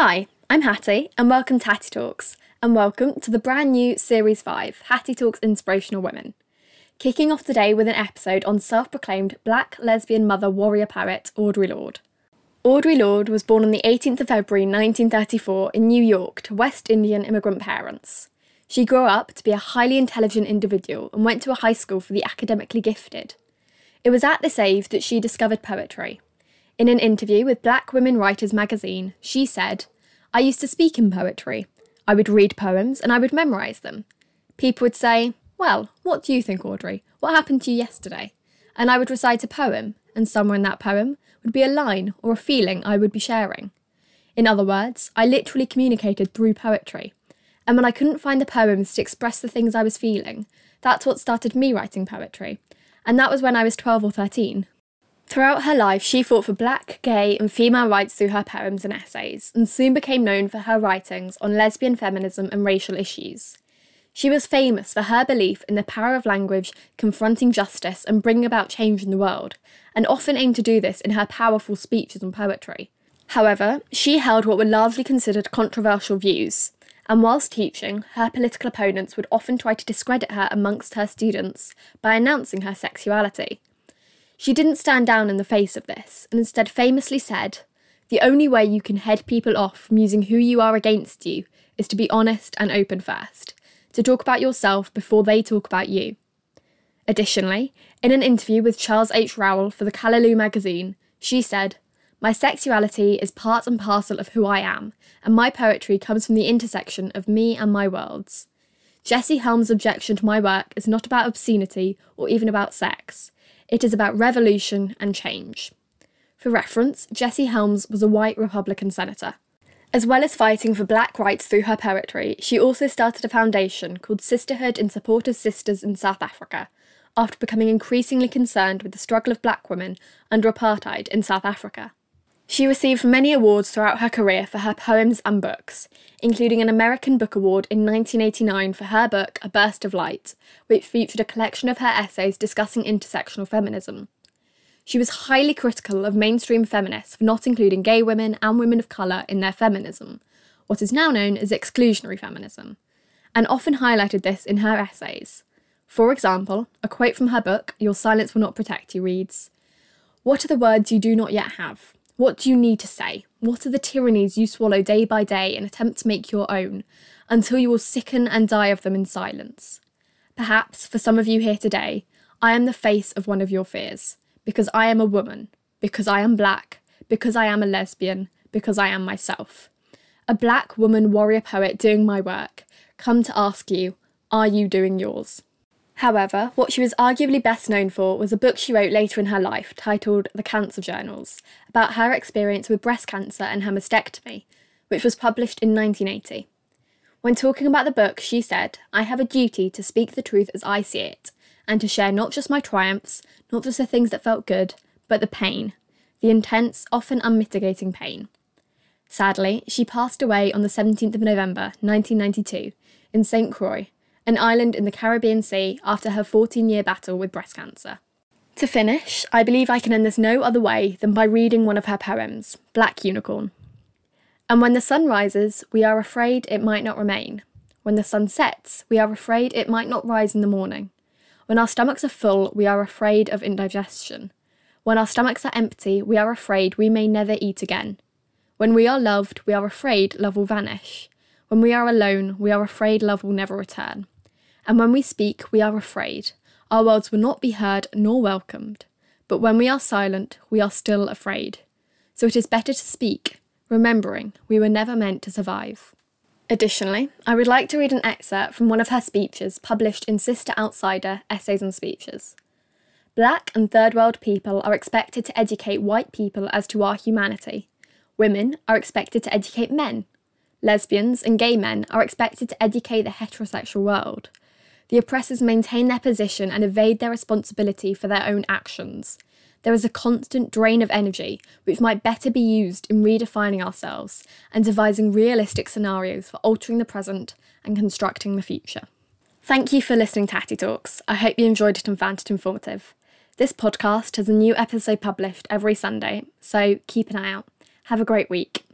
Hi, I'm Hattie, and welcome to Hattie Talks, and welcome to the brand new Series 5 Hattie Talks Inspirational Women. Kicking off today with an episode on self proclaimed black lesbian mother warrior poet Audre Lorde. Audre Lorde was born on the 18th of February 1934 in New York to West Indian immigrant parents. She grew up to be a highly intelligent individual and went to a high school for the academically gifted. It was at this age that she discovered poetry. In an interview with Black Women Writers magazine, she said, I used to speak in poetry. I would read poems and I would memorise them. People would say, Well, what do you think, Audre? What happened to you yesterday? And I would recite a poem, and somewhere in that poem would be a line or a feeling I would be sharing. In other words, I literally communicated through poetry. And when I couldn't find the poems to express the things I was feeling, that's what started me writing poetry. And that was when I was 12 or 13. Throughout her life, she fought for black, gay, and female rights through her poems and essays, and soon became known for her writings on lesbian feminism and racial issues. She was famous for her belief in the power of language confronting justice and bringing about change in the world, and often aimed to do this in her powerful speeches and poetry. However, she held what were largely considered controversial views, and whilst teaching, her political opponents would often try to discredit her amongst her students by announcing her sexuality. She didn't stand down in the face of this, and instead famously said, The only way you can head people off from using who you are against you is to be honest and open first, to talk about yourself before they talk about you. Additionally, in an interview with Charles H. Rowell for the Callaloo magazine, she said, My sexuality is part and parcel of who I am, and my poetry comes from the intersection of me and my worlds. Jesse Helms' objection to my work is not about obscenity or even about sex. It is about revolution and change. For reference, Jesse Helms was a white Republican senator. As well as fighting for black rights through her poetry, she also started a foundation called Sisterhood in Support of Sisters in South Africa, after becoming increasingly concerned with the struggle of black women under apartheid in South Africa. She received many awards throughout her career for her poems and books, including an American Book Award in 1989 for her book A Burst of Light, which featured a collection of her essays discussing intersectional feminism. She was highly critical of mainstream feminists for not including gay women and women of colour in their feminism, what is now known as exclusionary feminism, and often highlighted this in her essays. For example, a quote from her book, Your Silence Will Not Protect You, reads What are the words you do not yet have? What do you need to say? What are the tyrannies you swallow day by day and attempt to make your own, until you will sicken and die of them in silence? Perhaps, for some of you here today, I am the face of one of your fears, because I am a woman, because I am black, because I am a lesbian, because I am myself. A black woman warrior poet doing my work, come to ask you, are you doing yours? However, what she was arguably best known for was a book she wrote later in her life titled The Cancer Journals, about her experience with breast cancer and her mastectomy, which was published in 1980. When talking about the book, she said, I have a duty to speak the truth as I see it, and to share not just my triumphs, not just the things that felt good, but the pain, the intense, often unmitigating pain. Sadly, she passed away on the 17th of November 1992 in St. Croix, an island in the Caribbean Sea after her 14 year battle with breast cancer. To finish, I believe I can end this no other way than by reading one of her poems, Black Unicorn. And when the sun rises, we are afraid it might not remain. When the sun sets, we are afraid it might not rise in the morning. When our stomachs are full, we are afraid of indigestion. When our stomachs are empty, we are afraid we may never eat again. When we are loved, we are afraid love will vanish. When we are alone, we are afraid love will never return. And when we speak, we are afraid. Our words will not be heard nor welcomed. But when we are silent, we are still afraid. So it is better to speak, remembering we were never meant to survive. Additionally, I would like to read an excerpt from one of her speeches published in Sister Outsider Essays and Speeches. Black and Third World people are expected to educate white people as to our humanity. Women are expected to educate men. Lesbians and gay men are expected to educate the heterosexual world the oppressors maintain their position and evade their responsibility for their own actions. There is a constant drain of energy, which might better be used in redefining ourselves and devising realistic scenarios for altering the present and constructing the future. Thank you for listening to Hattie Talks. I hope you enjoyed it and found it informative. This podcast has a new episode published every Sunday, so keep an eye out. Have a great week.